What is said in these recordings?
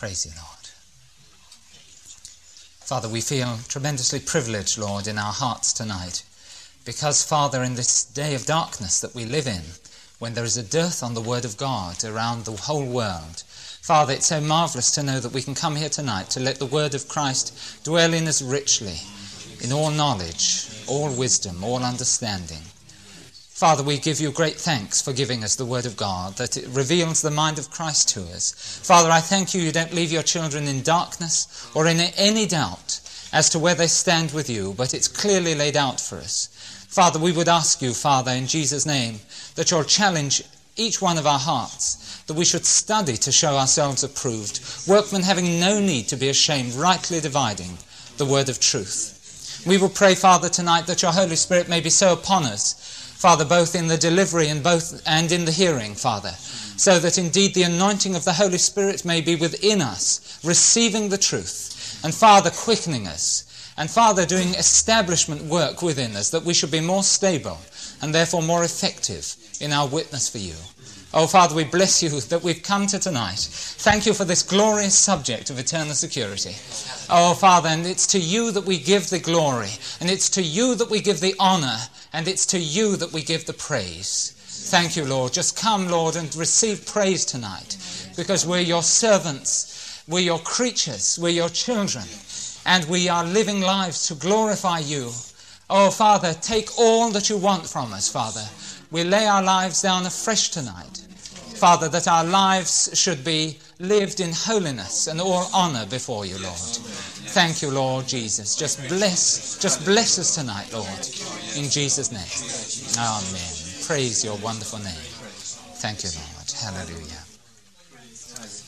Praise you, Lord. Father, we feel tremendously privileged, Lord, in our hearts tonight. Because, Father, in this day of darkness that we live in, when there is a dearth on the Word of God around the whole world, Father, it's so marvelous to know that we can come here tonight to let the Word of Christ dwell in us richly, in all knowledge, all wisdom, all understanding. Father, we give you great thanks for giving us the Word of God, that it reveals the mind of Christ to us. Father, I thank you, you don't leave your children in darkness or in any doubt as to where they stand with you, but it's clearly laid out for us. Father, we would ask you, Father, in Jesus' name, that you'll challenge each one of our hearts, that we should study to show ourselves approved, workmen having no need to be ashamed, rightly dividing the word of truth. We will pray, Father, tonight that your Holy Spirit may be so upon us Father, both in the delivery and both and in the hearing, Father, so that indeed the anointing of the Holy Spirit may be within us, receiving the truth, and Father, quickening us, and Father, doing establishment work within us, that we should be more stable and therefore more effective in our witness for you. Oh, Father, we bless you that we've come to tonight. Thank you for this glorious subject of eternal security. Oh, Father, and it's to you that we give the glory, and it's to you that we give the honor, and it's to you that we give the praise. Thank you, Lord. Just come, Lord, and receive praise tonight, because we're your servants, we're your creatures, we're your children, and we are living lives to glorify you. Oh, Father, take all that you want from us, Father we lay our lives down afresh tonight. Father, that our lives should be lived in holiness and all honor before you, Lord. Thank you, Lord Jesus. Just bless, just bless us tonight, Lord. In Jesus' name. Amen. Praise your wonderful name. Thank you, Lord. Hallelujah.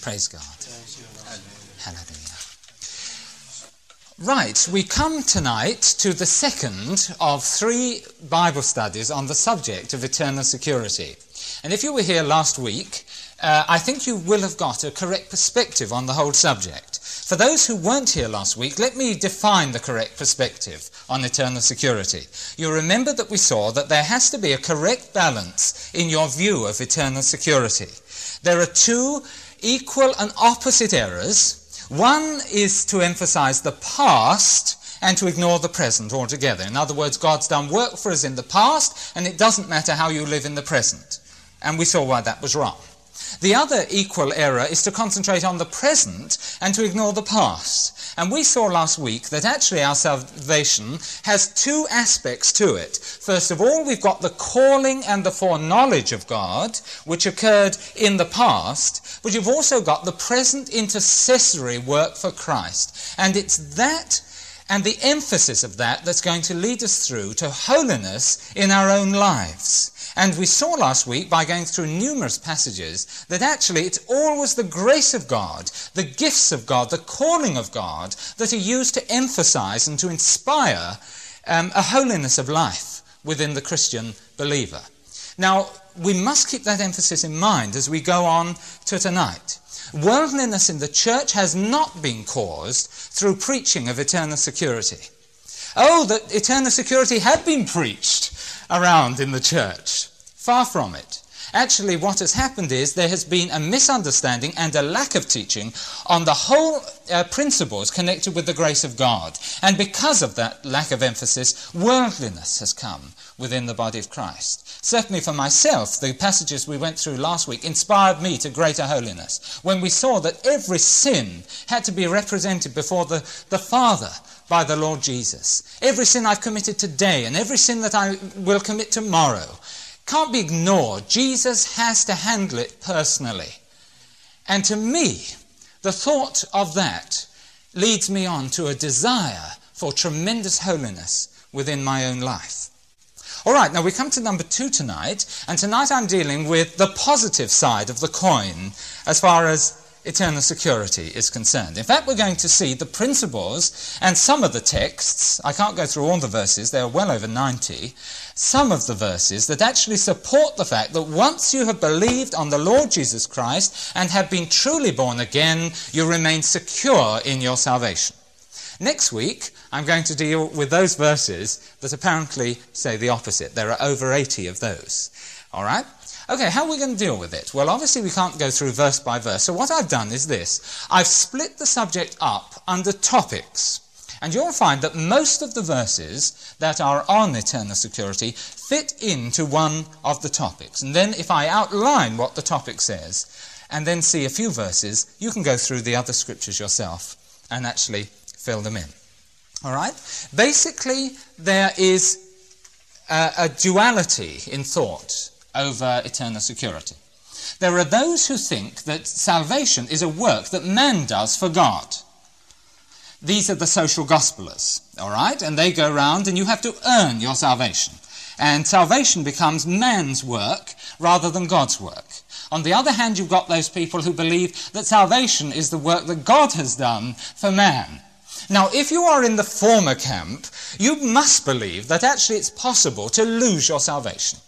Praise God. Hallelujah. Right, we come tonight to the second of three Bible studies on the subject of eternal security. And if you were here last week, uh, I think you will have got a correct perspective on the whole subject. For those who weren't here last week, let me define the correct perspective on eternal security. You remember that we saw that there has to be a correct balance in your view of eternal security. There are two equal and opposite errors one is to emphasize the past and to ignore the present altogether. In other words, God's done work for us in the past, and it doesn't matter how you live in the present. And we saw why that was wrong. The other equal error is to concentrate on the present and to ignore the past. And we saw last week that actually our salvation has two aspects to it. First of all, we've got the calling and the foreknowledge of God, which occurred in the past, but you've also got the present intercessory work for Christ. And it's that and the emphasis of that that's going to lead us through to holiness in our own lives. And we saw last week, by going through numerous passages, that actually it's always the grace of God, the gifts of God, the calling of God that are used to emphasize and to inspire um, a holiness of life within the Christian believer. Now, we must keep that emphasis in mind as we go on to tonight. Worldliness in the church has not been caused through preaching of eternal security. Oh, that eternal security had been preached around in the church. Far from it. Actually, what has happened is there has been a misunderstanding and a lack of teaching on the whole uh, principles connected with the grace of God. And because of that lack of emphasis, worldliness has come within the body of Christ. Certainly for myself, the passages we went through last week inspired me to greater holiness. When we saw that every sin had to be represented before the, the Father by the Lord Jesus. Every sin I've committed today and every sin that I will commit tomorrow can't be ignored. Jesus has to handle it personally. And to me, the thought of that leads me on to a desire for tremendous holiness within my own life. All right, now we come to number two tonight, and tonight I'm dealing with the positive side of the coin as far as eternal security is concerned. In fact, we're going to see the principles and some of the texts, I can't go through all the verses, there are well over 90, some of the verses that actually support the fact that once you have believed on the Lord Jesus Christ and have been truly born again, you remain secure in your salvation. Next week, I'm going to deal with those verses that apparently say the opposite. There are over 80 of those. All right? Okay, how are we going to deal with it? Well, obviously, we can't go through verse by verse. So, what I've done is this I've split the subject up under topics. And you'll find that most of the verses that are on eternal security fit into one of the topics. And then, if I outline what the topic says and then see a few verses, you can go through the other scriptures yourself and actually fill them in. All right? Basically, there is a, a duality in thought over eternal security. There are those who think that salvation is a work that man does for God. These are the social gospelers, all right? And they go around and you have to earn your salvation. And salvation becomes man's work rather than God's work. On the other hand, you've got those people who believe that salvation is the work that God has done for man. Now, if you are in the former camp, you must believe that actually it's possible to lose your salvation.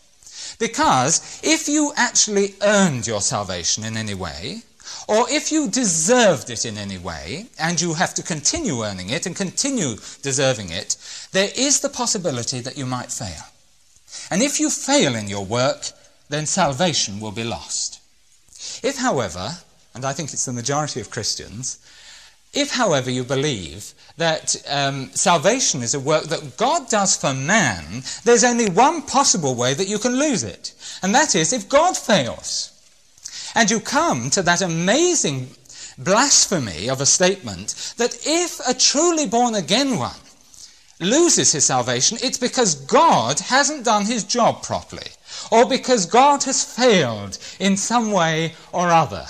Because if you actually earned your salvation in any way, or if you deserved it in any way, and you have to continue earning it and continue deserving it, there is the possibility that you might fail. And if you fail in your work, then salvation will be lost. If, however, and I think it's the majority of Christians, if, however, you believe that um, salvation is a work that God does for man, there's only one possible way that you can lose it, and that is if God fails. And you come to that amazing blasphemy of a statement that if a truly born again one loses his salvation, it's because God hasn't done his job properly, or because God has failed in some way or other.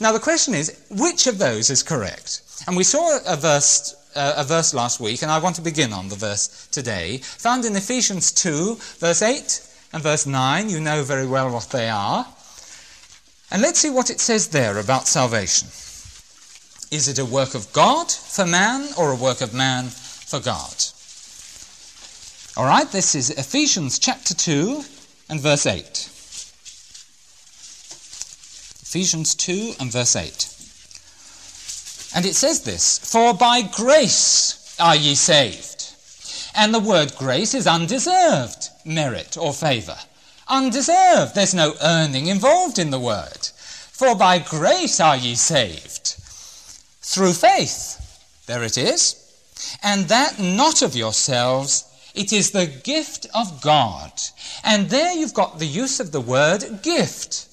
Now, the question is which of those is correct? And we saw a verse, uh, a verse last week, and I want to begin on the verse today, found in Ephesians 2, verse 8 and verse 9. You know very well what they are. And let's see what it says there about salvation. Is it a work of God for man or a work of man for God? All right, this is Ephesians chapter 2 and verse 8. Ephesians 2 and verse 8. And it says this For by grace are ye saved. And the word grace is undeserved merit or favour undeserved. There's no earning involved in the word. For by grace are ye saved, through faith. There it is. And that not of yourselves, it is the gift of God. And there you've got the use of the word gift.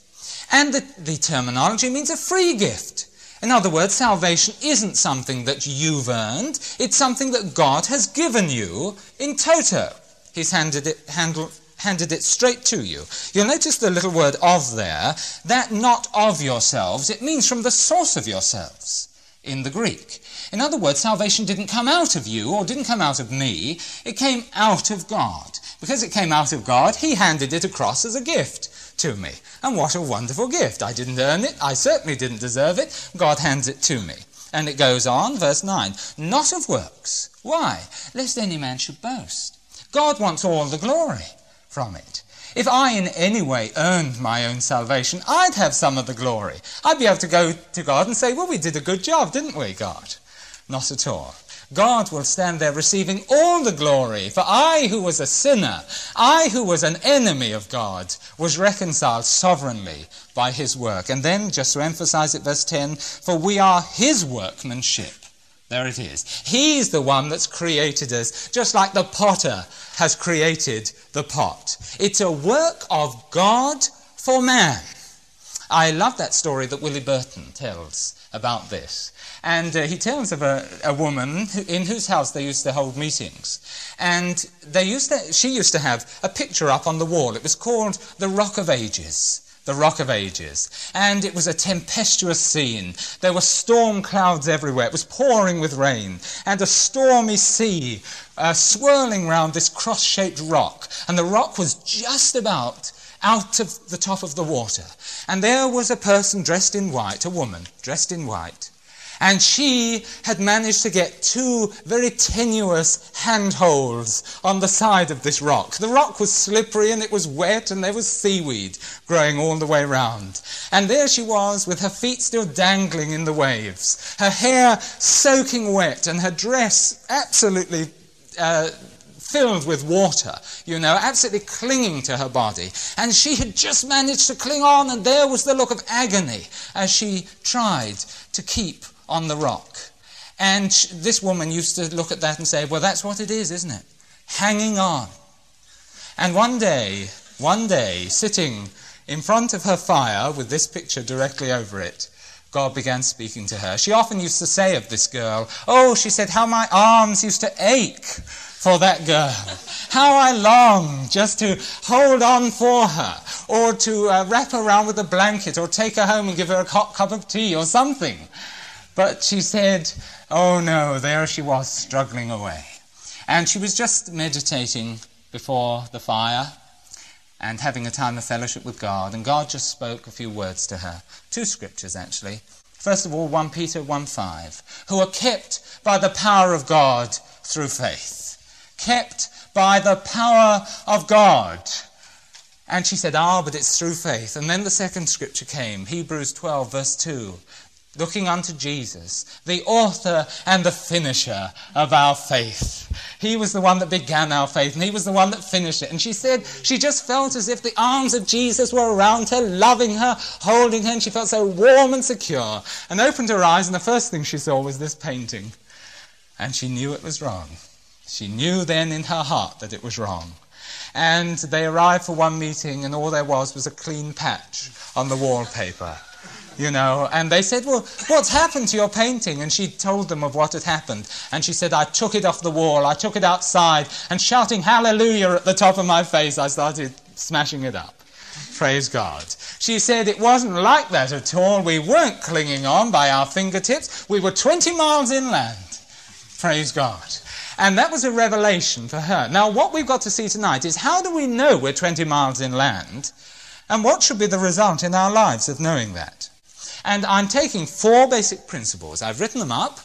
And the, the terminology means a free gift. In other words, salvation isn't something that you've earned, it's something that God has given you in toto. He's handed it, handled, handed it straight to you. You'll notice the little word of there, that not of yourselves, it means from the source of yourselves in the Greek. In other words, salvation didn't come out of you or didn't come out of me, it came out of God. Because it came out of God, He handed it across as a gift to me. And what a wonderful gift. I didn't earn it, I certainly didn't deserve it, God hands it to me. And it goes on, verse 9, not of works. Why? Lest any man should boast. God wants all the glory from it. If I in any way earned my own salvation, I'd have some of the glory. I'd be able to go to God and say, Well, we did a good job, didn't we, God? Not at all. God will stand there receiving all the glory. For I, who was a sinner, I, who was an enemy of God, was reconciled sovereignly by his work. And then, just to emphasize it, verse 10 For we are his workmanship there it is. He's the one that's created us, just like the potter has created the pot. It's a work of God for man. I love that story that Willie Burton tells about this. And uh, he tells of a, a woman in whose house they used to hold meetings. And they used to, she used to have a picture up on the wall. It was called the Rock of Ages the Rock of Ages. And it was a tempestuous scene. There were storm clouds everywhere. It was pouring with rain. And a stormy sea uh, swirling round this cross shaped rock. And the rock was just about out of the top of the water. And there was a person dressed in white, a woman dressed in white. And she had managed to get two very tenuous handholds on the side of this rock. The rock was slippery and it was wet and there was seaweed growing all the way round. And there she was with her feet still dangling in the waves, her hair soaking wet and her dress absolutely uh, filled with water, you know, absolutely clinging to her body. And she had just managed to cling on, and there was the look of agony as she tried to keep on the rock. And this woman used to look at that and say, Well, that's what it is, isn't it? Hanging on. And one day, one day, sitting in front of her fire with this picture directly over it, God began speaking to her. She often used to say of this girl, Oh, she said, how my arms used to ache for that girl. How I long just to hold on for her, or to uh, wrap her around with a blanket, or take her home and give her a hot cup of tea or something. But she said, Oh no, there she was struggling away. And she was just meditating before the fire and having a time of fellowship with God, and God just spoke a few words to her. Two scriptures, actually. First of all, 1 Peter 1 5, who are kept by the power of God through faith. Kept by the power of God. And she said, Ah, but it's through faith. And then the second scripture came, Hebrews 12, verse 2 looking unto Jesus, the author and the finisher of our faith. He was the one that began our faith, and he was the one that finished it. And she said she just felt as if the arms of Jesus were around her, loving her, holding her, and she felt so warm and secure. And opened her eyes, and the first thing she saw was this painting. And she knew it was wrong. She knew then in her heart that it was wrong. And they arrived for one meeting, and all there was was a clean patch on the wallpaper you know. And they said, Well, what's happened to your painting? And she told them of what had happened. And she said, I took it off the wall, I took it outside, and shouting hallelujah at the top of my face, I started smashing it up. Praise God. She said it wasn't like that at all. We weren't clinging on by our fingertips. We were 20 miles inland. Praise God. And that was a revelation for her. Now, what we've got to see tonight is how do we know we're 20 miles inland? And what should be the result in our lives of knowing that? And I'm taking four basic principles. I've written them up,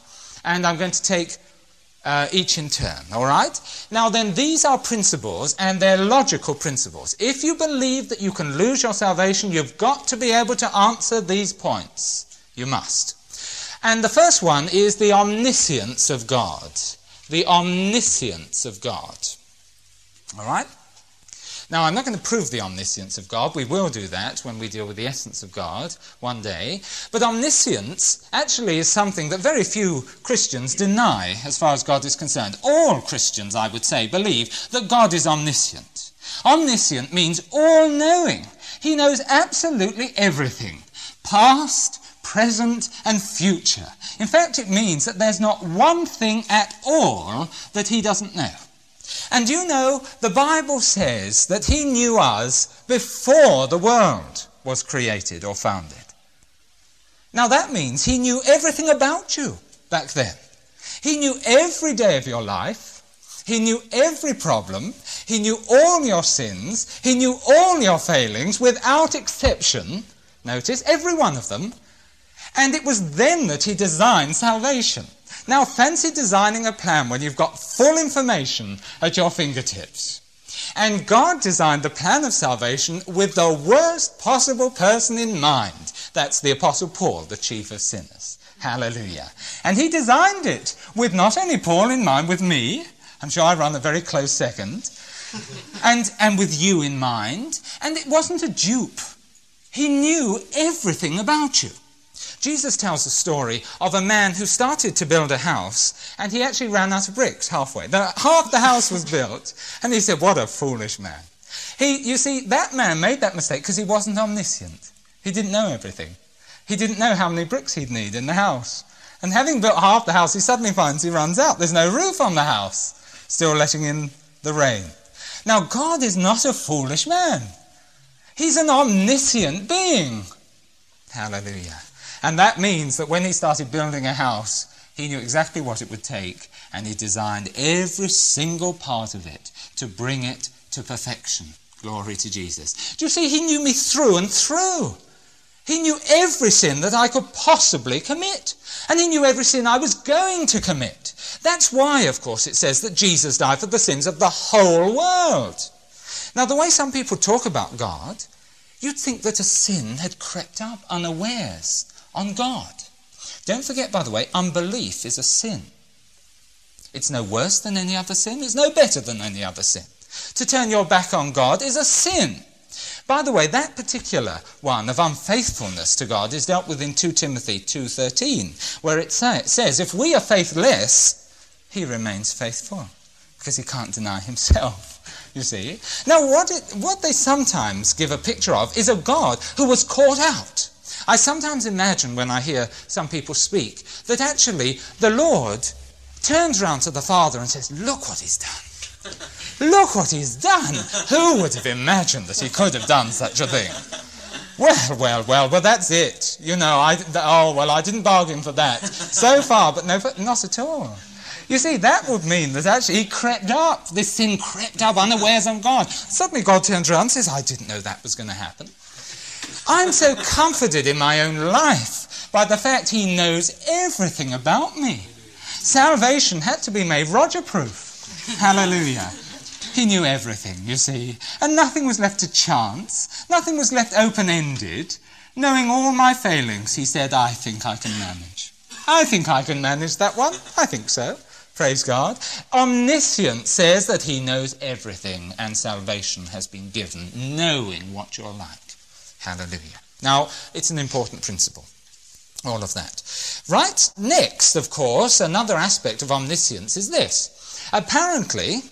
and I'm going to take uh, each in turn, all right? Now, then, these are principles, and they're logical principles. If you believe that you can lose your salvation, you've got to be able to answer these points. You must. And the first one is the omniscience of God. The omniscience of God. All right? Now, I'm not going to prove the omniscience of God. We will do that when we deal with the essence of God one day. But omniscience actually is something that very few Christians deny as far as God is concerned. All Christians, I would say, believe that God is omniscient. Omniscient means all knowing. He knows absolutely everything past, present, and future. In fact, it means that there's not one thing at all that he doesn't know. And you know, the Bible says that He knew us before the world was created or founded. Now that means He knew everything about you back then. He knew every day of your life. He knew every problem. He knew all your sins. He knew all your failings without exception. Notice, every one of them. And it was then that He designed salvation. Now, fancy designing a plan when you've got full information at your fingertips. And God designed the plan of salvation with the worst possible person in mind. That's the Apostle Paul, the chief of sinners. Hallelujah. And he designed it with not only Paul in mind, with me, I'm sure I run a very close second, and, and with you in mind. And it wasn't a dupe. He knew everything about you. Jesus tells the story of a man who started to build a house and he actually ran out of bricks halfway. The, half the house was built and he said, What a foolish man. He, you see, that man made that mistake because he wasn't omniscient. He didn't know everything. He didn't know how many bricks he'd need in the house. And having built half the house, he suddenly finds he runs out. There's no roof on the house, still letting in the rain. Now, God is not a foolish man. He's an omniscient being. Hallelujah. And that means that when he started building a house, he knew exactly what it would take, and he designed every single part of it to bring it to perfection. Glory to Jesus. Do you see? He knew me through and through. He knew every sin that I could possibly commit. And he knew every sin I was going to commit. That's why, of course, it says that Jesus died for the sins of the whole world. Now, the way some people talk about God, you'd think that a sin had crept up unawares on God. Don't forget, by the way, unbelief is a sin. It's no worse than any other sin. It's no better than any other sin. To turn your back on God is a sin. By the way, that particular one of unfaithfulness to God is dealt with in 2 Timothy 2:13, where it say, says, "If we are faithless, he remains faithful, because he can't deny himself." You see? Now, what, it, what they sometimes give a picture of is a God who was caught out. I sometimes imagine when I hear some people speak that actually the Lord turns round to the Father and says, Look what he's done. Look what he's done. Who would have imagined that he could have done such a thing? Well, well, well, well, that's it. You know, I, oh, well, I didn't bargain for that. So far, but no, not at all. You see, that would mean that actually he crept up. This sin crept up unawares on God. Suddenly God turns around and says, I didn't know that was going to happen. I'm so comforted in my own life by the fact he knows everything about me. Salvation had to be made Roger proof. Hallelujah. He knew everything, you see, and nothing was left to chance, nothing was left open ended. Knowing all my failings, he said, I think I can manage. I think I can manage that one. I think so. Praise God. Omniscience says that he knows everything, and salvation has been given, knowing what you're like. Hallelujah. Now, it's an important principle. All of that. Right? Next, of course, another aspect of omniscience is this. Apparently,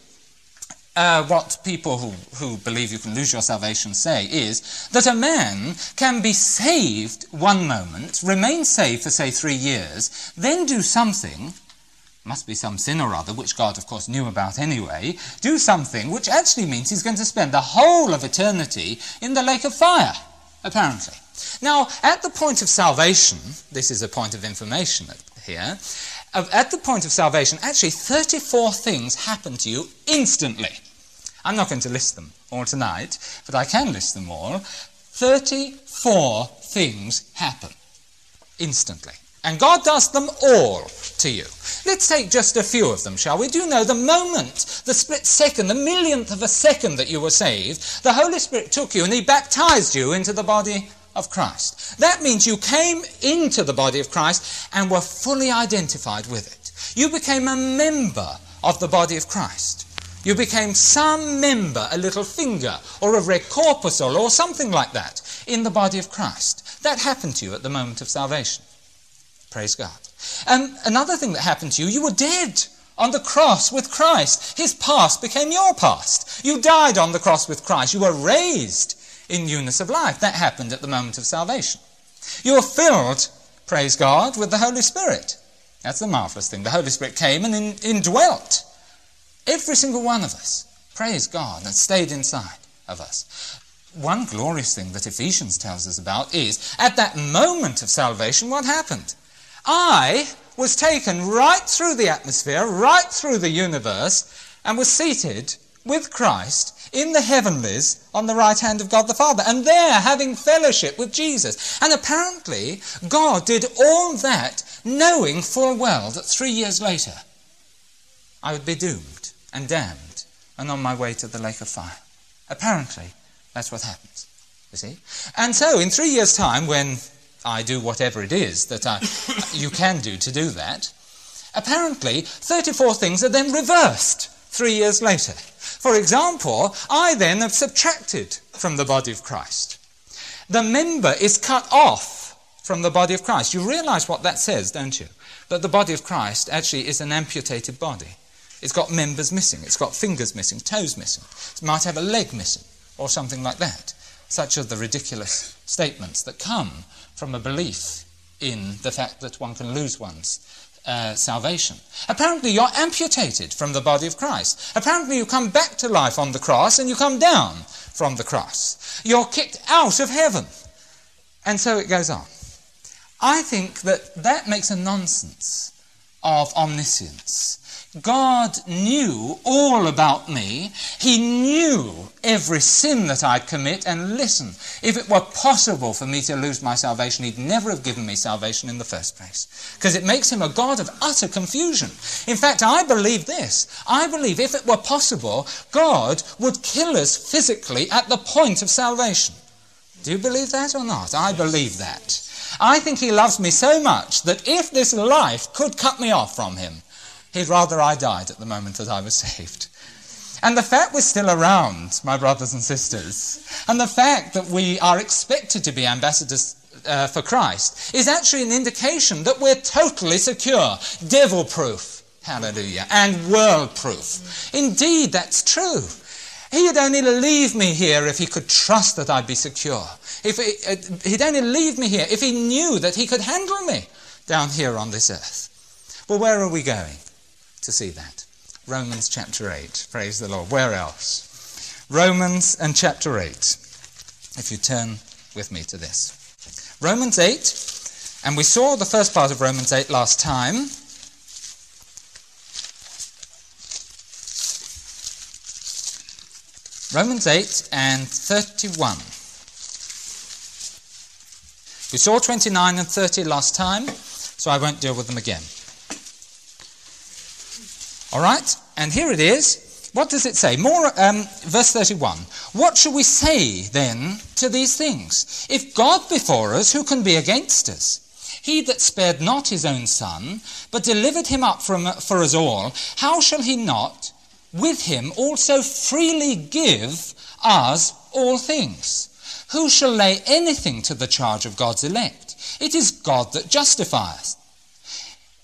uh, what people who, who believe you can lose your salvation say is that a man can be saved one moment, remain saved for, say, three years, then do something must be some sin or other, which God, of course, knew about anyway, do something which actually means he's going to spend the whole of eternity in the lake of fire, apparently. Now, at the point of salvation, this is a point of information here, at the point of salvation, actually 34 things happen to you instantly. I'm not going to list them all tonight, but I can list them all. 34 things happen instantly. And God does them all to you. Let's take just a few of them, shall we? Do you know the moment, the split second, the millionth of a second that you were saved, the Holy Spirit took you and He baptized you into the body of Christ. That means you came into the body of Christ and were fully identified with it. You became a member of the body of Christ. You became some member, a little finger, or a red corpuscle, or something like that, in the body of Christ. That happened to you at the moment of salvation. Praise God. And another thing that happened to you, you were dead on the cross with Christ. His past became your past. You died on the cross with Christ. You were raised in newness of life. That happened at the moment of salvation. You were filled, praise God, with the Holy Spirit. That's the marvelous thing. The Holy Spirit came and in, indwelt every single one of us. Praise God, and stayed inside of us. One glorious thing that Ephesians tells us about is at that moment of salvation, what happened? I was taken right through the atmosphere, right through the universe, and was seated with Christ in the heavenlies on the right hand of God the Father, and there having fellowship with Jesus. And apparently, God did all that knowing full well that three years later I would be doomed and damned and on my way to the lake of fire. Apparently, that's what happens. You see? And so, in three years' time, when I do whatever it is that I, you can do to do that. Apparently, 34 things are then reversed three years later. For example, I then have subtracted from the body of Christ. The member is cut off from the body of Christ. You realize what that says, don't you? That the body of Christ actually is an amputated body. It's got members missing, it's got fingers missing, toes missing, it might have a leg missing, or something like that. Such are the ridiculous statements that come from a belief in the fact that one can lose one's uh, salvation. Apparently, you're amputated from the body of Christ. Apparently, you come back to life on the cross and you come down from the cross. You're kicked out of heaven. And so it goes on. I think that that makes a nonsense of omniscience. God knew all about me. He knew every sin that I'd commit. And listen, if it were possible for me to lose my salvation, He'd never have given me salvation in the first place. Because it makes Him a God of utter confusion. In fact, I believe this. I believe if it were possible, God would kill us physically at the point of salvation. Do you believe that or not? I believe that. I think He loves me so much that if this life could cut me off from Him, He'd rather I died at the moment that I was saved. And the fact we're still around, my brothers and sisters, and the fact that we are expected to be ambassadors uh, for Christ is actually an indication that we're totally secure, devil proof, hallelujah, and world proof. Indeed, that's true. He'd only leave me here if he could trust that I'd be secure. If he, uh, he'd only leave me here if he knew that he could handle me down here on this earth. Well, where are we going to see that? Romans chapter 8. Praise the Lord. Where else? Romans and chapter 8. If you turn with me to this. Romans 8, and we saw the first part of Romans 8 last time. Romans 8 and 31. We saw 29 and 30 last time, so I won't deal with them again. All right, and here it is. What does it say? More, um, verse 31. What shall we say then to these things? If God be for us, who can be against us? He that spared not his own son, but delivered him up from, for us all, how shall he not with him also freely give us all things? Who shall lay anything to the charge of God's elect? It is God that justifieth.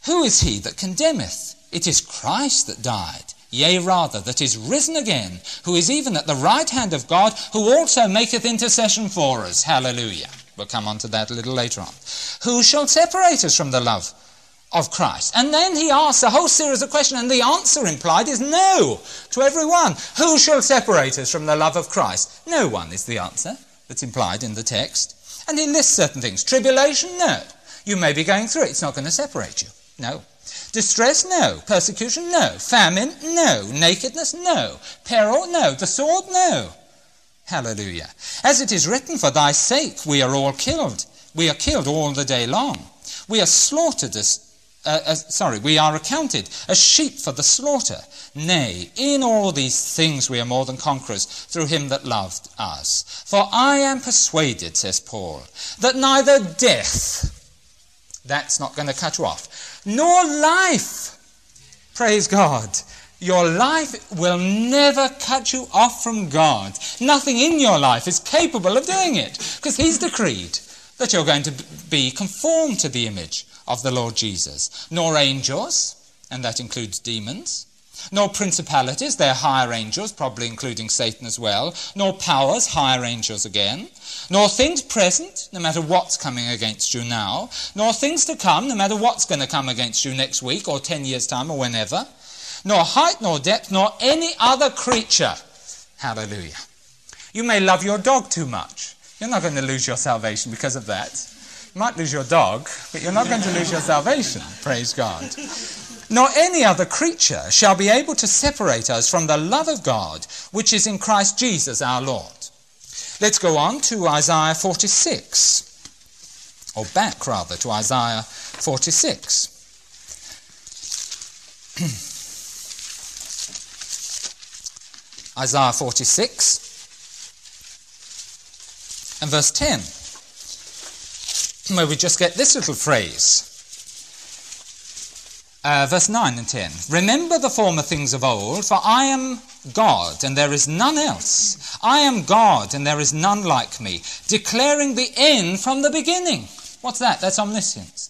Who is he that condemneth? It is Christ that died, yea, rather, that is risen again, who is even at the right hand of God, who also maketh intercession for us. Hallelujah. We'll come on to that a little later on. Who shall separate us from the love of Christ? And then he asks a whole series of questions, and the answer implied is no to everyone. Who shall separate us from the love of Christ? No one is the answer that's implied in the text. And he lists certain things. Tribulation? No. You may be going through it. It's not going to separate you. No. Distress? No. Persecution? No. Famine? No. Nakedness? No. Peril? No. The sword? No. Hallelujah. As it is written, For thy sake we are all killed. We are killed all the day long. We are slaughtered as, uh, as, sorry, we are accounted as sheep for the slaughter. Nay, in all these things we are more than conquerors through him that loved us. For I am persuaded, says Paul, that neither death, that's not going to cut you off, nor life, praise God, your life will never cut you off from God. Nothing in your life is capable of doing it because He's decreed that you're going to be conformed to the image of the Lord Jesus. Nor angels, and that includes demons, nor principalities, they're higher angels, probably including Satan as well, nor powers, higher angels again, nor things present, no matter what's coming against you now, nor things to come, no matter what's going to come against you next week or ten years' time or whenever nor height, nor depth, nor any other creature. Hallelujah. You may love your dog too much. You're not going to lose your salvation because of that. You might lose your dog, but you're not going to lose your salvation. Praise God. Nor any other creature shall be able to separate us from the love of God, which is in Christ Jesus our Lord. Let's go on to Isaiah 46, or back rather to Isaiah 46. Isaiah 46 and verse 10, where we just get this little phrase. Uh, verse 9 and 10. Remember the former things of old, for I am God, and there is none else. I am God, and there is none like me, declaring the end from the beginning. What's that? That's omniscience.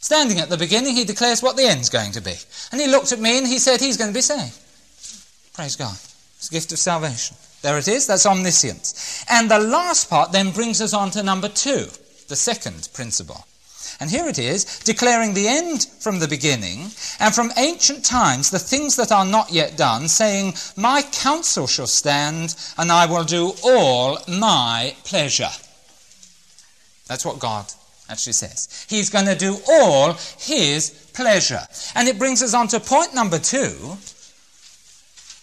Standing at the beginning, he declares what the end's going to be. And he looked at me and he said, He's going to be saved. Praise God. It's a gift of salvation. There it is, that's omniscience. And the last part then brings us on to number two, the second principle. And here it is, declaring the end from the beginning, and from ancient times the things that are not yet done, saying, My counsel shall stand, and I will do all my pleasure. That's what God actually says. He's going to do all his pleasure. And it brings us on to point number two,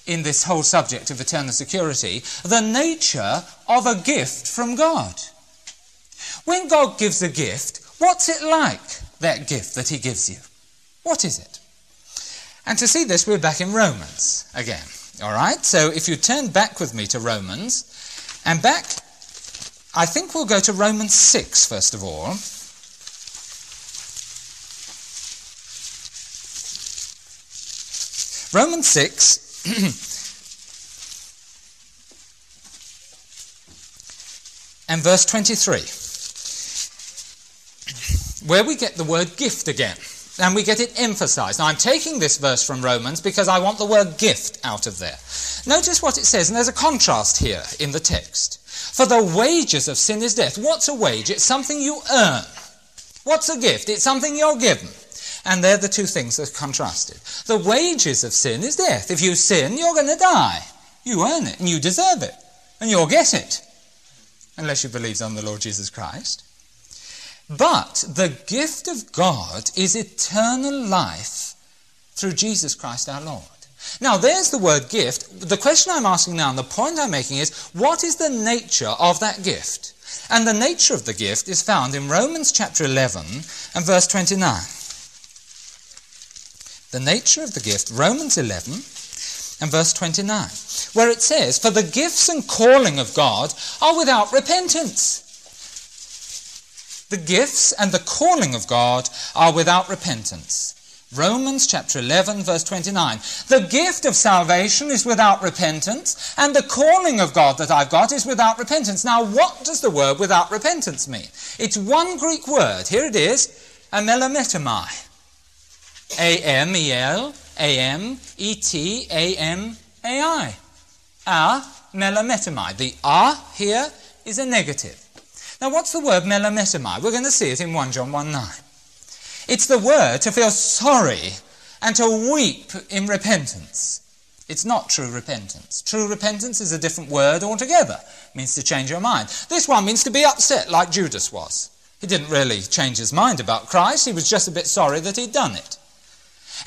in this whole subject of eternal security the nature of a gift from God. When God gives a gift, what's it like, that gift that He gives you? What is it? And to see this, we're back in Romans again. All right? So if you turn back with me to Romans, and back, I think we'll go to Romans 6 first of all. Romans 6 and verse 23, where we get the word gift again. And we get it emphasized. Now, I'm taking this verse from Romans because I want the word gift out of there. Notice what it says, and there's a contrast here in the text. For the wages of sin is death. What's a wage? It's something you earn. What's a gift? It's something you're given. And they're the two things that are contrasted. The wages of sin is death. If you sin, you're going to die. You earn it, and you deserve it, and you'll get it. Unless you believe on the Lord Jesus Christ. But the gift of God is eternal life through Jesus Christ our Lord. Now, there's the word gift. The question I'm asking now, and the point I'm making is what is the nature of that gift? And the nature of the gift is found in Romans chapter 11 and verse 29. The nature of the gift, Romans 11 and verse 29, where it says, For the gifts and calling of God are without repentance. The gifts and the calling of God are without repentance. Romans chapter 11, verse 29. The gift of salvation is without repentance, and the calling of God that I've got is without repentance. Now, what does the word without repentance mean? It's one Greek word. Here it is, amelametamai. A M E L A M E T A M A I. A melametamai. The A here is a negative. Now, what's the word melametamai? We're going to see it in 1 John 1 9. It's the word to feel sorry and to weep in repentance. It's not true repentance. True repentance is a different word altogether. It means to change your mind. This one means to be upset, like Judas was. He didn't really change his mind about Christ, he was just a bit sorry that he'd done it.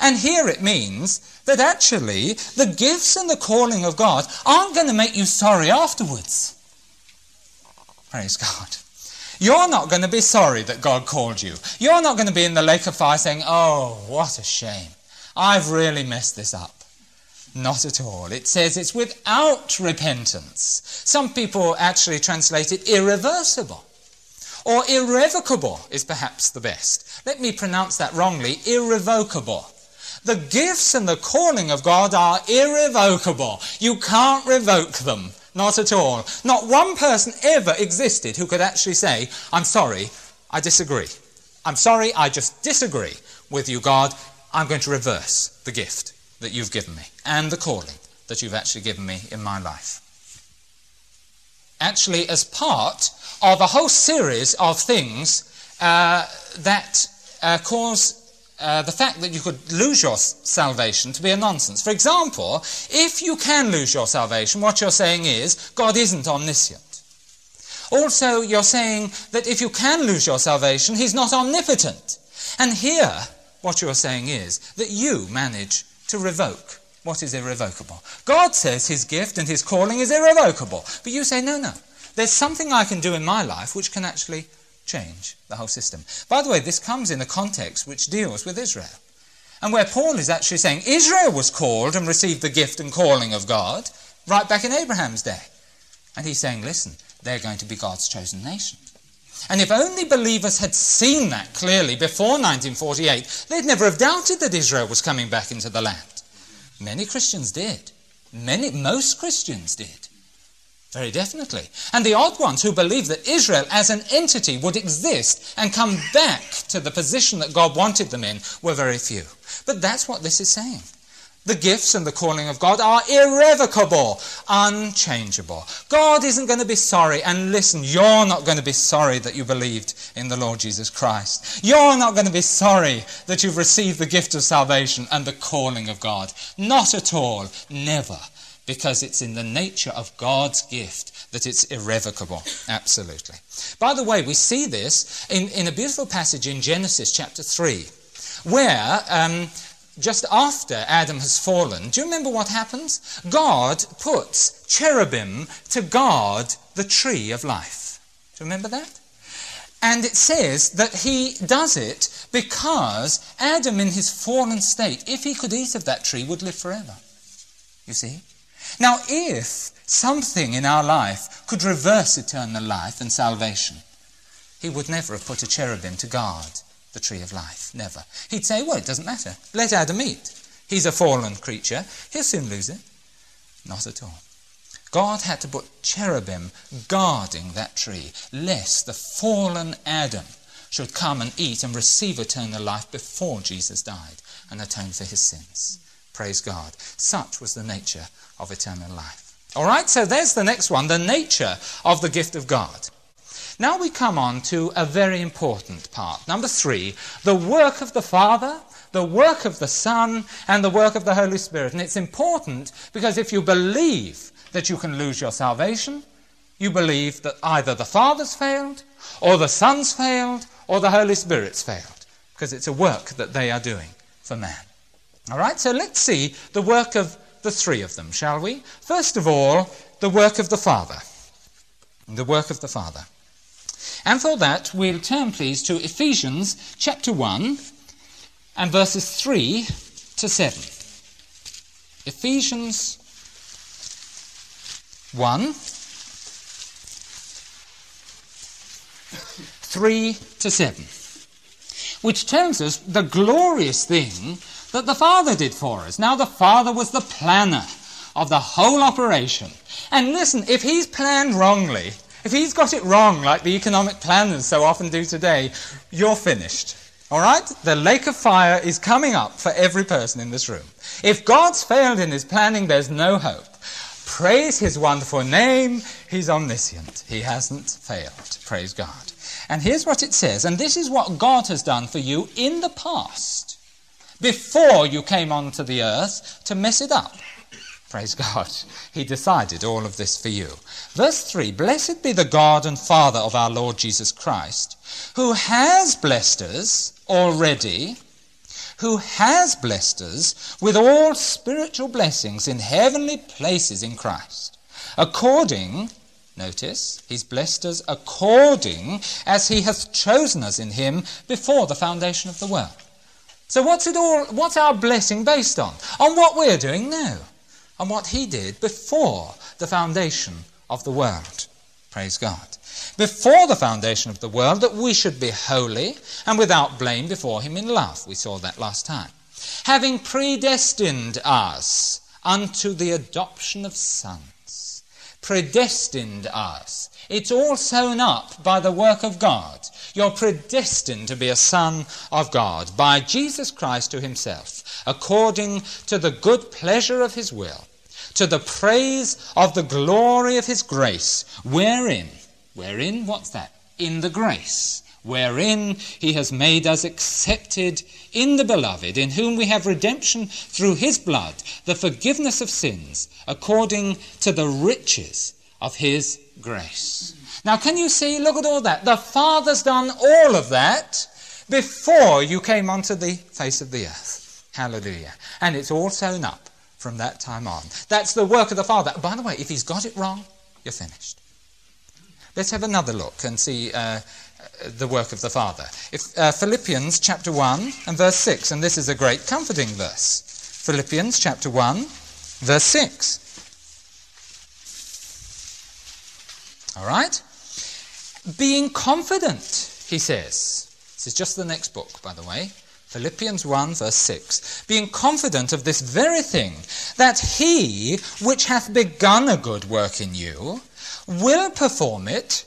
And here it means that actually the gifts and the calling of God aren't going to make you sorry afterwards. Praise God. You're not going to be sorry that God called you. You're not going to be in the lake of fire saying, Oh, what a shame. I've really messed this up. Not at all. It says it's without repentance. Some people actually translate it irreversible. Or irrevocable is perhaps the best. Let me pronounce that wrongly irrevocable. The gifts and the calling of God are irrevocable. You can't revoke them. Not at all. Not one person ever existed who could actually say, I'm sorry, I disagree. I'm sorry, I just disagree with you, God. I'm going to reverse the gift that you've given me and the calling that you've actually given me in my life. Actually, as part of a whole series of things uh, that uh, cause uh, the fact that you could lose your salvation to be a nonsense. For example, if you can lose your salvation, what you're saying is God isn't omniscient. Also, you're saying that if you can lose your salvation, He's not omnipotent. And here, what you're saying is that you manage to revoke what is irrevocable. God says His gift and His calling is irrevocable. But you say, no, no. There's something I can do in my life which can actually change the whole system. By the way, this comes in a context which deals with Israel. And where Paul is actually saying Israel was called and received the gift and calling of God right back in Abraham's day. And he's saying, listen, they're going to be God's chosen nation. And if only believers had seen that clearly before 1948, they'd never have doubted that Israel was coming back into the land. Many Christians did. Many, most Christians did. Very definitely. And the odd ones who believed that Israel as an entity would exist and come back to the position that God wanted them in were very few. But that's what this is saying. The gifts and the calling of God are irrevocable, unchangeable. God isn't going to be sorry, and listen, you're not going to be sorry that you believed in the Lord Jesus Christ. You're not going to be sorry that you've received the gift of salvation and the calling of God. Not at all. Never because it's in the nature of God's gift that it's irrevocable. Absolutely. By the way, we see this in, in a beautiful passage in Genesis chapter 3, where um, just after Adam has fallen, do you remember what happens? God puts cherubim to guard the tree of life. Do you remember that? And it says that he does it because Adam, in his fallen state, if he could eat of that tree, would live forever. You see? Now, if something in our life could reverse eternal life and salvation, he would never have put a cherubim to guard the tree of life. Never. He'd say, well, it doesn't matter. Let Adam eat. He's a fallen creature. He'll soon lose it. Not at all. God had to put cherubim guarding that tree, lest the fallen Adam should come and eat and receive eternal life before Jesus died and atone for his sins. Praise God. Such was the nature of eternal life. All right, so there's the next one the nature of the gift of God. Now we come on to a very important part. Number three, the work of the Father, the work of the Son, and the work of the Holy Spirit. And it's important because if you believe that you can lose your salvation, you believe that either the Father's failed, or the Son's failed, or the Holy Spirit's failed, because it's a work that they are doing for man. All right, so let's see the work of the three of them, shall we? First of all, the work of the Father. The work of the Father. And for that, we'll turn, please, to Ephesians chapter 1 and verses 3 to 7. Ephesians 1 3 to 7, which tells us the glorious thing that the Father did for us. Now, the Father was the planner of the whole operation. And listen, if he's planned wrongly, if he's got it wrong, like the economic planners so often do today, you're finished. All right? The lake of fire is coming up for every person in this room. If God's failed in his planning, there's no hope. Praise his wonderful name. He's omniscient. He hasn't failed. Praise God. And here's what it says, and this is what God has done for you in the past, before you came onto the earth to mess it up. Praise God. He decided all of this for you. Verse 3 Blessed be the God and Father of our Lord Jesus Christ, who has blessed us already, who has blessed us with all spiritual blessings in heavenly places in Christ, according Notice, he's blessed us according as he hath chosen us in him before the foundation of the world. So what's it all what's our blessing based on? On what we're doing now. On what he did before the foundation of the world. Praise God. Before the foundation of the world, that we should be holy and without blame before him in love. We saw that last time. Having predestined us unto the adoption of sons predestined us. It's all sewn up by the work of God. You're predestined to be a son of God by Jesus Christ to himself, according to the good pleasure of his will, to the praise of the glory of his grace, wherein, wherein, what's that? In the grace wherein he has made us accepted in the beloved, in whom we have redemption through his blood, the forgiveness of sins, according to the riches of his grace. Now, can you see? Look at all that. The Father's done all of that before you came onto the face of the earth. Hallelujah. And it's all sewn up from that time on. That's the work of the Father. By the way, if he's got it wrong, you're finished. Let's have another look and see uh, the work of the Father. If, uh, Philippians chapter 1 and verse 6, and this is a great comforting verse. Philippians chapter 1, verse 6. All right? Being confident, he says. This is just the next book, by the way. Philippians 1, verse 6. Being confident of this very thing, that he which hath begun a good work in you will perform it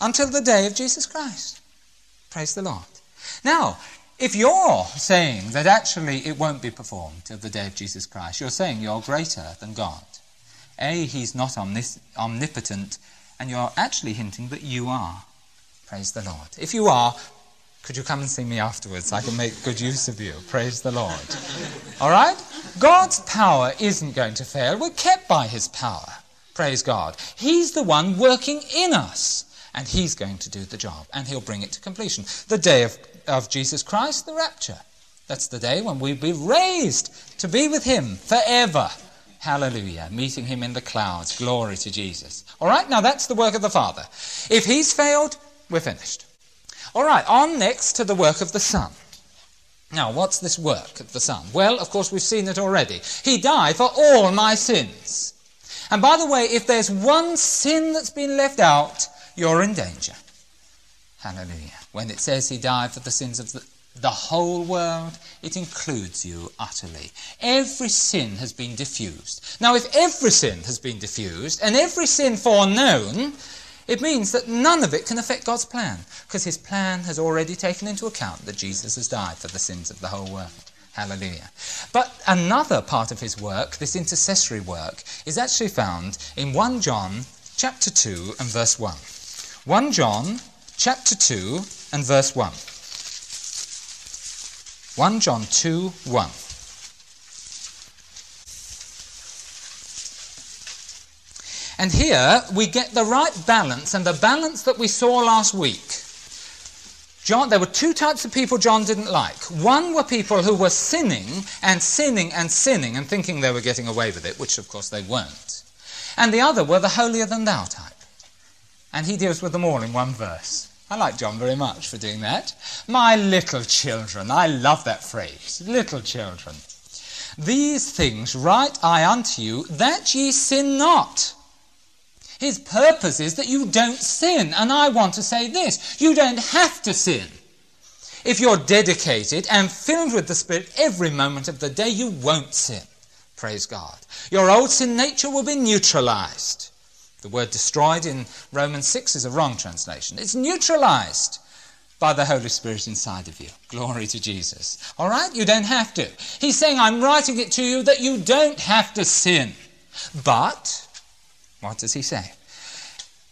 until the day of Jesus Christ. Praise the Lord. Now, if you're saying that actually it won't be performed till the day of Jesus Christ, you're saying you're greater than God. A, he's not omnis- omnipotent, and you're actually hinting that you are. Praise the Lord. If you are, could you come and see me afterwards? I can make good use of you. Praise the Lord. All right? God's power isn't going to fail. We're kept by his power. Praise God. He's the one working in us and he's going to do the job, and he'll bring it to completion. The day of, of Jesus Christ, the rapture. That's the day when we'll be raised to be with him forever. Hallelujah. Meeting him in the clouds. Glory to Jesus. All right, now that's the work of the Father. If he's failed, we're finished. All right, on next to the work of the Son. Now, what's this work of the Son? Well, of course, we've seen it already. He died for all my sins. And by the way, if there's one sin that's been left out, you're in danger. Hallelujah. When it says he died for the sins of the, the whole world, it includes you utterly. Every sin has been diffused. Now, if every sin has been diffused and every sin foreknown, it means that none of it can affect God's plan, because his plan has already taken into account that Jesus has died for the sins of the whole world. Hallelujah. But another part of his work, this intercessory work, is actually found in 1 John chapter 2 and verse 1. 1 John chapter 2 and verse 1. 1 John 2 1. And here we get the right balance and the balance that we saw last week. John, there were two types of people John didn't like. One were people who were sinning and sinning and sinning and thinking they were getting away with it, which of course they weren't. And the other were the holier than thou type. And he deals with them all in one verse. I like John very much for doing that. My little children, I love that phrase, little children. These things write I unto you, that ye sin not. His purpose is that you don't sin. And I want to say this you don't have to sin. If you're dedicated and filled with the Spirit every moment of the day, you won't sin. Praise God. Your old sin nature will be neutralized. The word destroyed in Romans 6 is a wrong translation. It's neutralized by the Holy Spirit inside of you. Glory to Jesus. All right? You don't have to. He's saying, I'm writing it to you that you don't have to sin. But what does he say?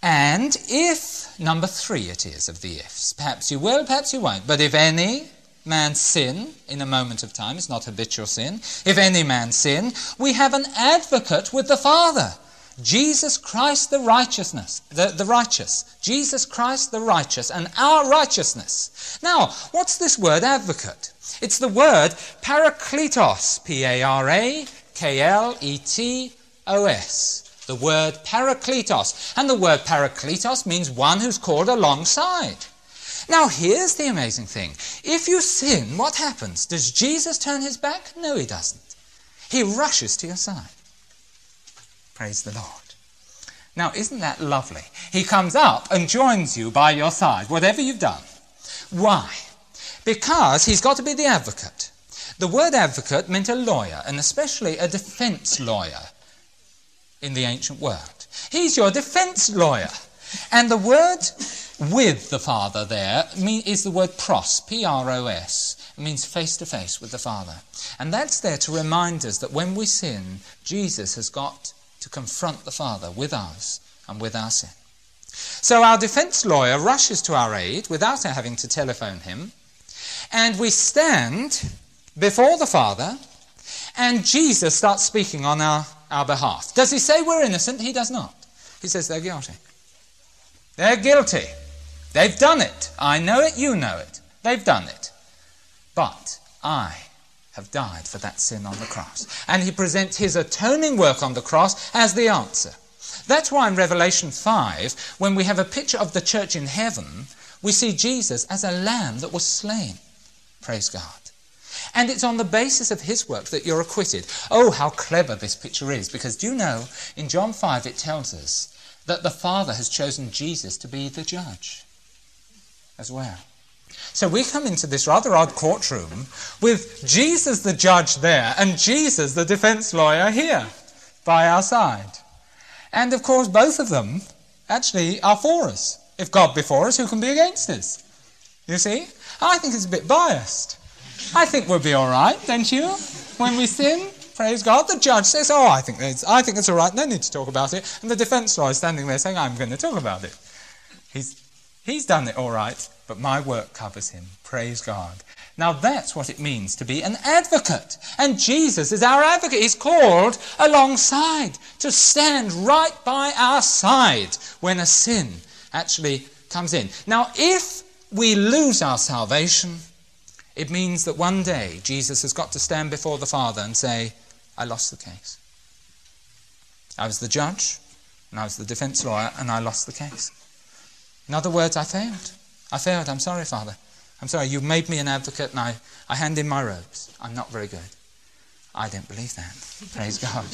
And if, number three it is of the ifs, perhaps you will, perhaps you won't, but if any man sin in a moment of time, it's not habitual sin, if any man sin, we have an advocate with the Father. Jesus Christ the righteousness, the, the righteous. Jesus Christ the righteous and our righteousness. Now, what's this word advocate? It's the word parakletos, P A R A K L E T O S the word parakletos. And the word parakletos means one who's called alongside. Now, here's the amazing thing. If you sin, what happens? Does Jesus turn his back? No, he doesn't. He rushes to your side. Praise the Lord. Now, isn't that lovely? He comes up and joins you by your side, whatever you've done. Why? Because he's got to be the advocate. The word advocate meant a lawyer, and especially a defense lawyer in the ancient world. He's your defense lawyer. And the word with the Father there is the word pros, P R O S. It means face to face with the Father. And that's there to remind us that when we sin, Jesus has got to confront the Father with us and with our sin. So our defense lawyer rushes to our aid without our having to telephone him. And we stand before the Father, and Jesus starts speaking on our our behalf. Does he say we're innocent? He does not. He says they're guilty. They're guilty. They've done it. I know it, you know it. They've done it. But I have died for that sin on the cross. And he presents his atoning work on the cross as the answer. That's why in Revelation 5, when we have a picture of the church in heaven, we see Jesus as a lamb that was slain. Praise God. And it's on the basis of his work that you're acquitted. Oh, how clever this picture is, because do you know, in John 5 it tells us that the Father has chosen Jesus to be the judge as well. So we come into this rather odd courtroom with Jesus the judge there and Jesus the defense lawyer here by our side. And of course, both of them actually are for us. If God be for us, who can be against us? You see? I think it's a bit biased. I think we'll be all right, don't you? When we sin, praise God. The judge says, "Oh, I think it's, I think it's all right. No need to talk about it." And the defence lawyer is standing there saying, "I'm going to talk about it." He's he's done it all right, but my work covers him. Praise God. Now that's what it means to be an advocate. And Jesus is our advocate. He's called alongside to stand right by our side when a sin actually comes in. Now, if we lose our salvation, it means that one day Jesus has got to stand before the Father and say, I lost the case. I was the judge, and I was the defense lawyer, and I lost the case. In other words, I failed. I failed. I'm sorry, Father. I'm sorry. You've made me an advocate, and I, I hand in my robes. I'm not very good. I don't believe that. Praise God.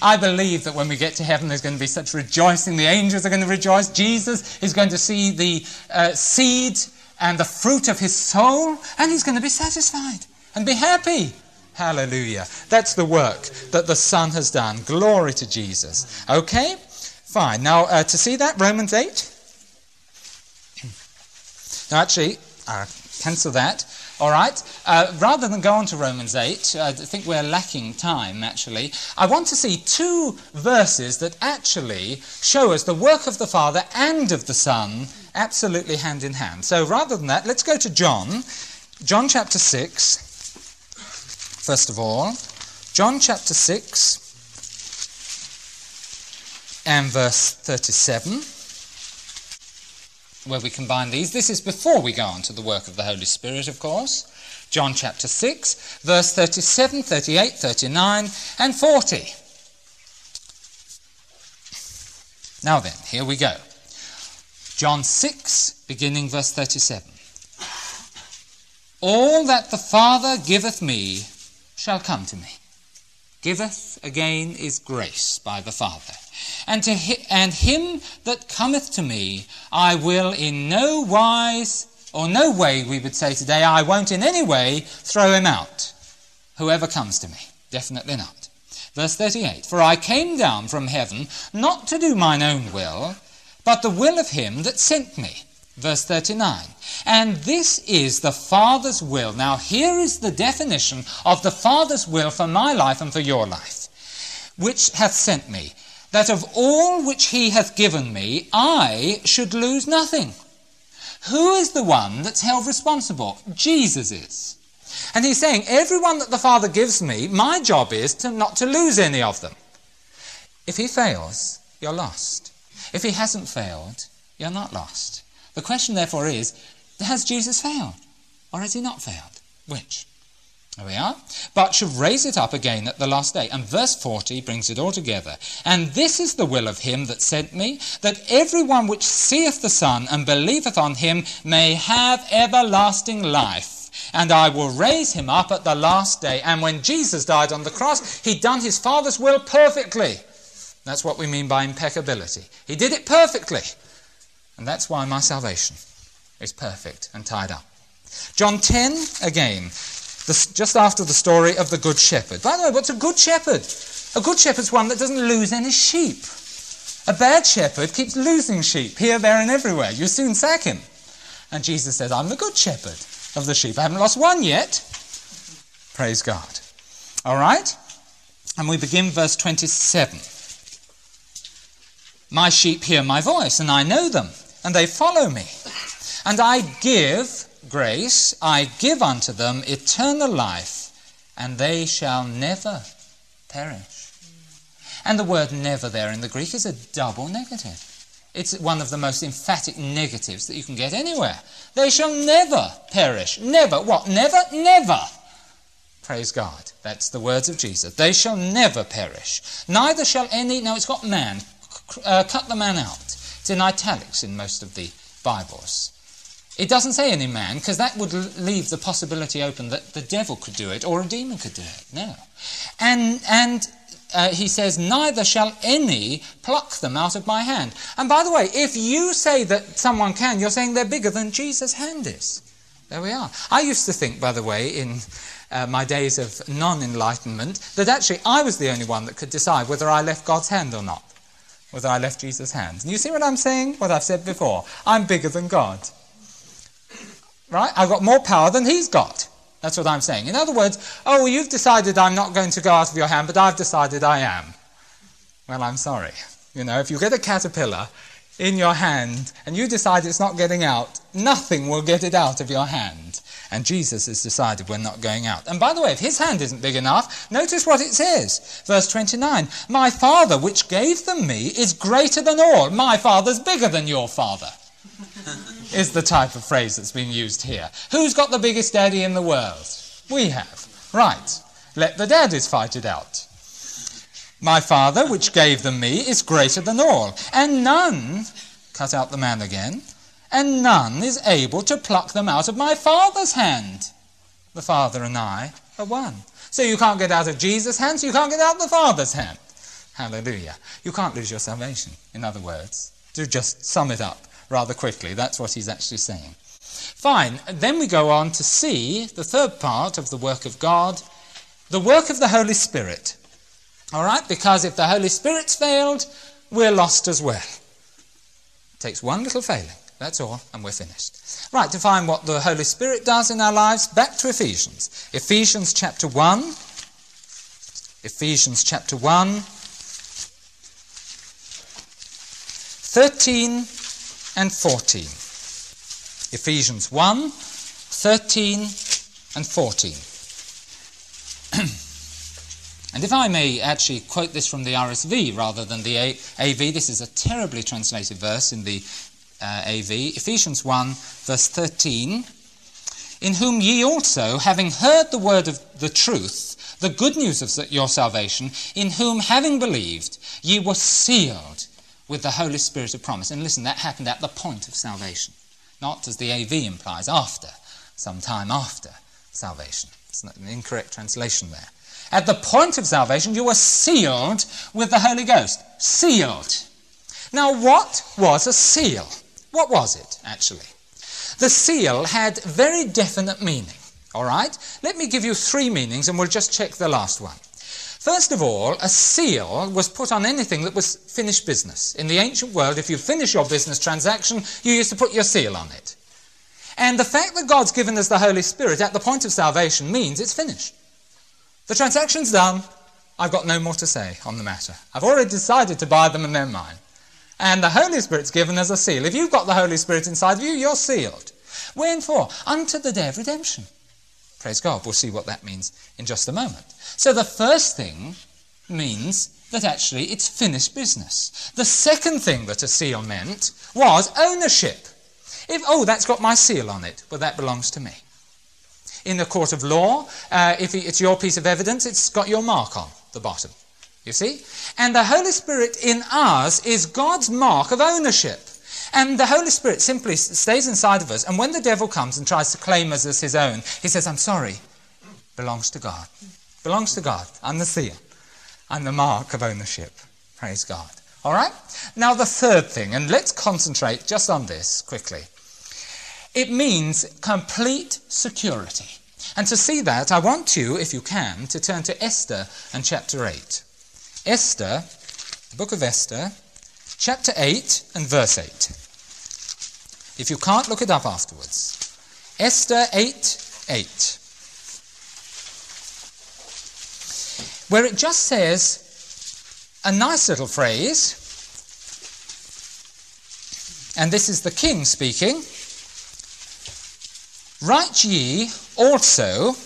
I believe that when we get to heaven, there's going to be such rejoicing. The angels are going to rejoice. Jesus is going to see the uh, seed and the fruit of his soul, and he's going to be satisfied and be happy. Hallelujah. That's the work that the Son has done. Glory to Jesus. Okay? Fine. Now, uh, to see that, Romans 8. Now, actually, uh, cancel that. All right. Uh, rather than go on to Romans 8, I think we're lacking time, actually. I want to see two verses that actually show us the work of the Father and of the Son absolutely hand in hand. So rather than that, let's go to John. John chapter 6. First of all, John chapter 6 and verse 37 where we combine these. This is before we go on to the work of the Holy Spirit, of course. John chapter 6, verse 37, 38, 39, and 40. Now then, here we go. John 6, beginning verse 37. All that the Father giveth me shall come to me. Giveth, again, is grace by the Father. And, to hi- and him that cometh to me, I will in no wise, or no way, we would say today, I won't in any way throw him out. Whoever comes to me. Definitely not. Verse 38 For I came down from heaven not to do mine own will, but the will of him that sent me. Verse 39. And this is the Father's will. Now, here is the definition of the Father's will for my life and for your life, which hath sent me that of all which he hath given me, I should lose nothing. Who is the one that's held responsible? Jesus is. And he's saying, everyone that the Father gives me, my job is to not to lose any of them. If he fails, you're lost. If he hasn't failed, you're not lost. The question, therefore, is has Jesus failed? Or has he not failed? Which? There we are. But shall raise it up again at the last day. And verse 40 brings it all together. And this is the will of him that sent me, that every one which seeth the Son and believeth on him may have everlasting life. And I will raise him up at the last day. And when Jesus died on the cross, he'd done his Father's will perfectly. That's what we mean by impeccability. He did it perfectly. And that's why my salvation is perfect and tied up. John 10 again just after the story of the Good Shepherd. By the way, what's a good shepherd? A good shepherd's one that doesn't lose any sheep. A bad shepherd keeps losing sheep here, there, and everywhere. You soon sack him. And Jesus says, I'm the good shepherd of the sheep. I haven't lost one yet. Praise God. All right? And we begin verse 27. My sheep hear my voice, and I know them, and they follow me. And I give grace, I give unto them eternal life, and they shall never perish. And the word never there in the Greek is a double negative. It's one of the most emphatic negatives that you can get anywhere. They shall never perish. Never. What? Never? Never. Praise God. That's the words of Jesus. They shall never perish. Neither shall any. No, it's got man. Uh, cut the man out. It's in italics in most of the Bibles. It doesn't say any man, because that would leave the possibility open that the devil could do it or a demon could do it. No. And, and uh, he says, Neither shall any pluck them out of my hand. And by the way, if you say that someone can, you're saying they're bigger than Jesus' hand is. There we are. I used to think, by the way, in uh, my days of non enlightenment, that actually I was the only one that could decide whether I left God's hand or not, whether I left Jesus' hand. And you see what I'm saying? What I've said before. I'm bigger than God. Right? I've got more power than he's got. That's what I'm saying. In other words, oh, well, you've decided I'm not going to go out of your hand, but I've decided I am. Well, I'm sorry. You know, if you get a caterpillar in your hand and you decide it's not getting out, nothing will get it out of your hand. And Jesus has decided we're not going out. And by the way, if his hand isn't big enough, notice what it says. Verse 29 My Father, which gave them me, is greater than all. My Father's bigger than your Father is the type of phrase that's being used here. Who's got the biggest daddy in the world? We have. Right. Let the daddies fight it out. My Father, which gave them me, is greater than all, and none, cut out the man again, and none is able to pluck them out of my Father's hand. The Father and I are one. So you can't get out of Jesus' hand, so you can't get out of the Father's hand. Hallelujah. You can't lose your salvation, in other words. To just sum it up rather quickly. That's what he's actually saying. Fine. Then we go on to see the third part of the work of God, the work of the Holy Spirit. All right? Because if the Holy Spirit's failed, we're lost as well. It takes one little failing. That's all, and we're finished. Right, to find what the Holy Spirit does in our lives, back to Ephesians. Ephesians chapter 1. Ephesians chapter 1. 13 and 14. Ephesians 1, 13 and 14. and if I may actually quote this from the RSV rather than the AV, this is a terribly translated verse in the uh, AV. Ephesians 1, verse 13. In whom ye also, having heard the word of the truth, the good news of your salvation, in whom, having believed, ye were sealed with the Holy Spirit of promise. And listen, that happened at the point of salvation, not as the AV implies, after, some time after salvation. It's an incorrect translation there. At the point of salvation, you were sealed with the Holy Ghost. Sealed. Now, what was a seal? What was it, actually? The seal had very definite meaning. All right? Let me give you three meanings and we'll just check the last one. First of all, a seal was put on anything that was finished business. In the ancient world, if you finish your business transaction, you used to put your seal on it. And the fact that God's given us the Holy Spirit at the point of salvation means it's finished. The transaction's done. I've got no more to say on the matter. I've already decided to buy them and they're mine. And the Holy Spirit's given as a seal. If you've got the Holy Spirit inside of you, you're sealed. When for? Unto the day of redemption. Praise God. We'll see what that means in just a moment. So the first thing means that actually it's finished business. The second thing that a seal meant was ownership. If, oh, that's got my seal on it, well, that belongs to me. In the court of law, uh, if it's your piece of evidence, it's got your mark on the bottom. You see? And the Holy Spirit in us is God's mark of ownership. And the Holy Spirit simply stays inside of us. And when the devil comes and tries to claim us as his own, he says, I'm sorry. Belongs to God. Belongs to God. I'm the seal. I'm the mark of ownership. Praise God. All right? Now, the third thing, and let's concentrate just on this quickly. It means complete security. And to see that, I want you, if you can, to turn to Esther and chapter 8. Esther, the book of Esther, chapter 8 and verse 8. If you can't, look it up afterwards. Esther 8 8. Where it just says a nice little phrase, and this is the king speaking. Write ye also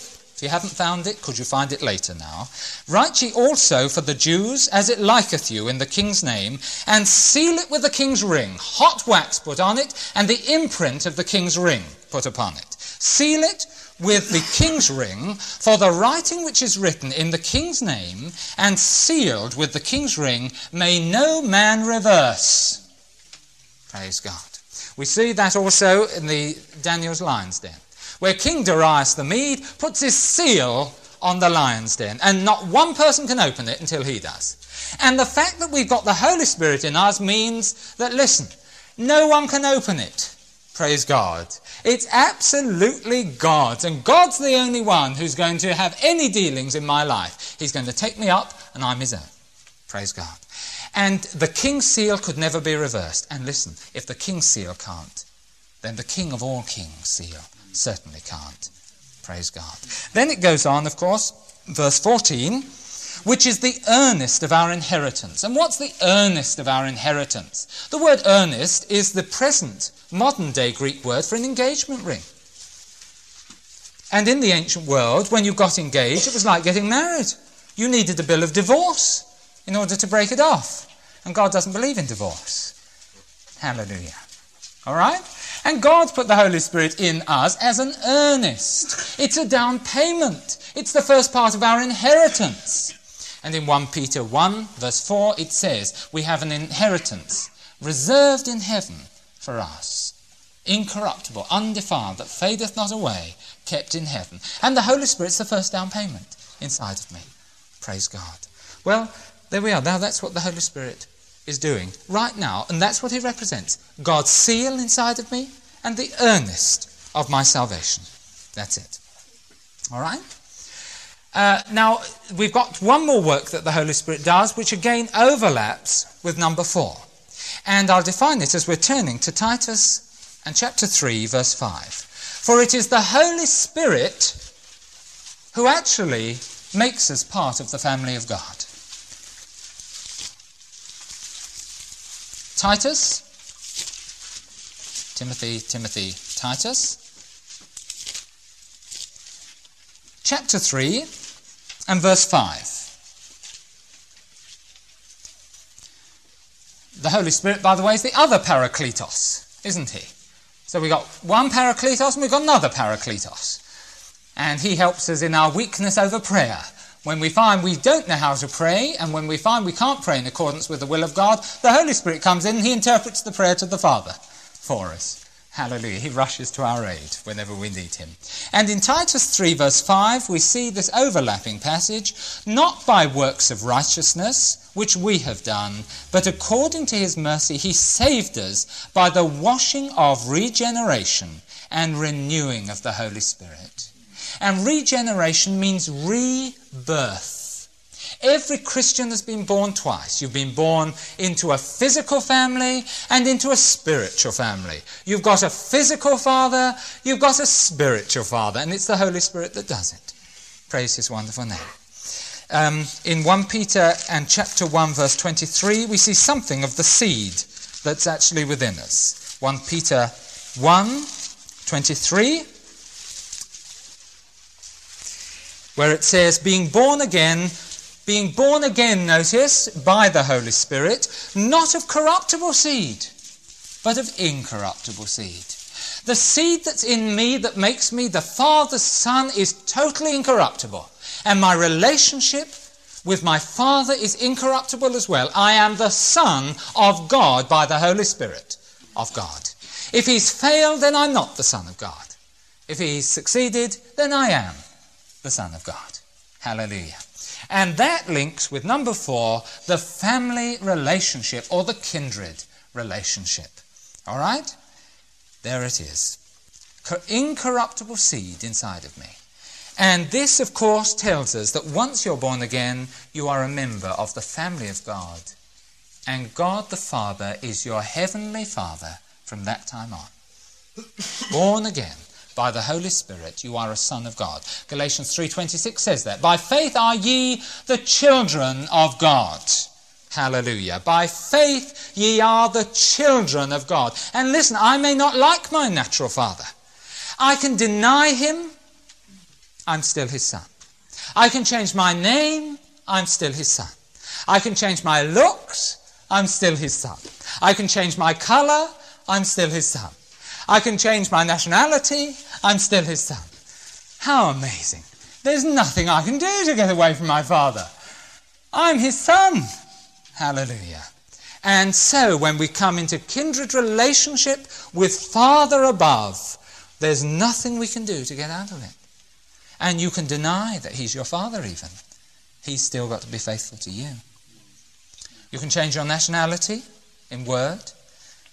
if you haven't found it, could you find it later now? Write ye also for the Jews as it liketh you in the king's name, and seal it with the king's ring, hot wax put on it, and the imprint of the king's ring put upon it. Seal it with the king's ring, for the writing which is written in the king's name, and sealed with the king's ring, may no man reverse. Praise God. We see that also in the Daniel's lion's den where King Darius the Mede puts his seal on the lion's den, and not one person can open it until he does. And the fact that we've got the Holy Spirit in us means that, listen, no one can open it. Praise God. It's absolutely God's, and God's the only one who's going to have any dealings in my life. He's going to take me up, and I'm his own. Praise God. And the king's seal could never be reversed. And listen, if the king's seal can't, then the king of all kings' seal Certainly can't. Praise God. Then it goes on, of course, verse 14, which is the earnest of our inheritance. And what's the earnest of our inheritance? The word earnest is the present modern day Greek word for an engagement ring. And in the ancient world, when you got engaged, it was like getting married. You needed a bill of divorce in order to break it off. And God doesn't believe in divorce. Hallelujah. All right? And God's put the Holy Spirit in us as an earnest. It's a down payment. It's the first part of our inheritance. And in 1 Peter 1, verse 4, it says, We have an inheritance reserved in heaven for us, incorruptible, undefiled, that fadeth not away, kept in heaven. And the Holy Spirit's the first down payment inside of me. Praise God. Well, there we are. Now that's what the Holy Spirit is doing right now, and that's what he represents God's seal inside of me and the earnest of my salvation. That's it. All right? Uh, now, we've got one more work that the Holy Spirit does, which again overlaps with number four. And I'll define it as we're turning to Titus and chapter 3, verse 5. For it is the Holy Spirit who actually makes us part of the family of God. Titus, Timothy, Timothy, Titus, chapter 3 and verse 5. The Holy Spirit, by the way, is the other Parakletos, isn't he? So we've got one Parakletos and we've got another Parakletos. And he helps us in our weakness over prayer. When we find we don't know how to pray, and when we find we can't pray in accordance with the will of God, the Holy Spirit comes in and he interprets the prayer to the Father for us. Hallelujah. He rushes to our aid whenever we need him. And in Titus 3, verse 5, we see this overlapping passage not by works of righteousness, which we have done, but according to his mercy, he saved us by the washing of regeneration and renewing of the Holy Spirit. And regeneration means rebirth. Every Christian has been born twice. You've been born into a physical family and into a spiritual family. You've got a physical father, you've got a spiritual father, and it's the Holy Spirit that does it. Praise his wonderful name. Um, in 1 Peter and chapter 1, verse 23, we see something of the seed that's actually within us. 1 Peter 1, 23. Where it says, being born again, being born again, notice, by the Holy Spirit, not of corruptible seed, but of incorruptible seed. The seed that's in me that makes me the Father's Son is totally incorruptible. And my relationship with my Father is incorruptible as well. I am the Son of God by the Holy Spirit of God. If he's failed, then I'm not the Son of God. If he's succeeded, then I am the Son of God. Hallelujah. And that links with number four, the family relationship or the kindred relationship. All right? There it is. Incorruptible seed inside of me. And this, of course, tells us that once you're born again, you are a member of the family of God. And God the Father is your heavenly Father from that time on. born again by the Holy Spirit, you are a son of God. Galatians 3:26 says that. By faith are ye the children of God. Hallelujah. By faith ye are the children of God. And listen, I may not like my natural father. I can deny him. I'm still his son. I can change my name. I'm still his son. I can change my looks. I'm still his son. I can change my color. I'm still his son. I can change my nationality, I'm still his son. How amazing. There's nothing I can do to get away from my father. I'm his son. Hallelujah. And so, when we come into kindred relationship with Father above, there's nothing we can do to get out of it. And you can deny that He's your Father, even. He's still got to be faithful to you. You can change your nationality in word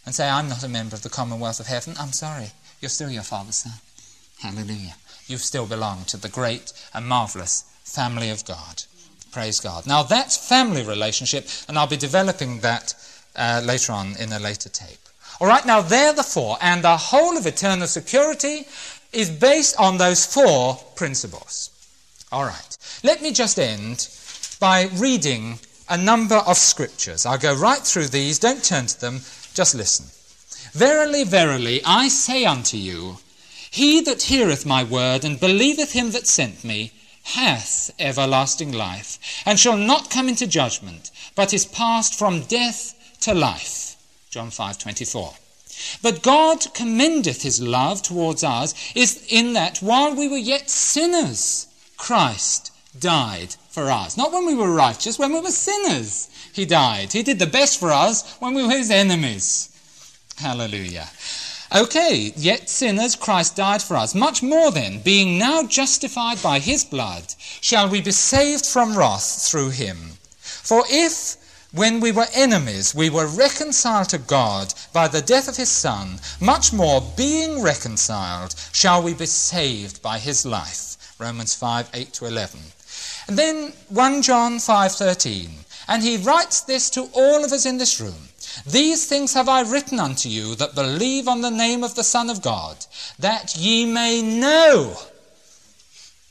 and say, I'm not a member of the Commonwealth of Heaven, I'm sorry. You're still your Father's son. Hallelujah. You still belong to the great and marvelous family of God. Praise God. Now, that's family relationship, and I'll be developing that uh, later on in a later tape. All right, now, there the four, and the whole of eternal security is based on those four principles. All right, let me just end by reading a number of scriptures. I'll go right through these, don't turn to them, just listen. Verily, verily, I say unto you, He that heareth my word and believeth him that sent me hath everlasting life, and shall not come into judgment, but is passed from death to life. John 5:24. But God commendeth his love towards us is in that while we were yet sinners, Christ died for us. Not when we were righteous, when we were sinners. He died. He did the best for us when we were his enemies. Hallelujah. Okay, yet sinners, Christ died for us. Much more then, being now justified by his blood, shall we be saved from wrath through him. For if when we were enemies, we were reconciled to God by the death of his Son. Much more, being reconciled, shall we be saved by his life. Romans 5 8 to 11. And then 1 John 5 13. And he writes this to all of us in this room. These things have I written unto you that believe on the name of the Son of God, that ye may know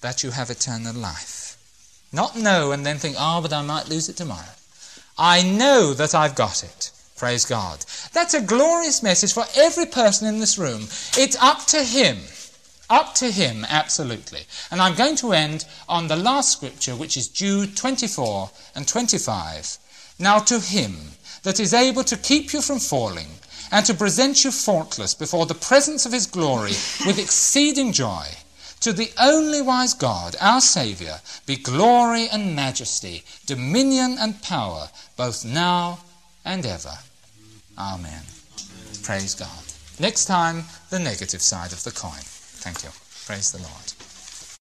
that you have eternal life. Not know and then think, oh, but I might lose it tomorrow. I know that I've got it. Praise God. That's a glorious message for every person in this room. It's up to Him. Up to Him, absolutely. And I'm going to end on the last scripture, which is Jude 24 and 25. Now to Him that is able to keep you from falling and to present you faultless before the presence of His glory with exceeding joy. To the only wise God, our Saviour, be glory and majesty, dominion and power, both now and ever. Amen. Praise God. Next time, the negative side of the coin. Thank you. Praise the Lord.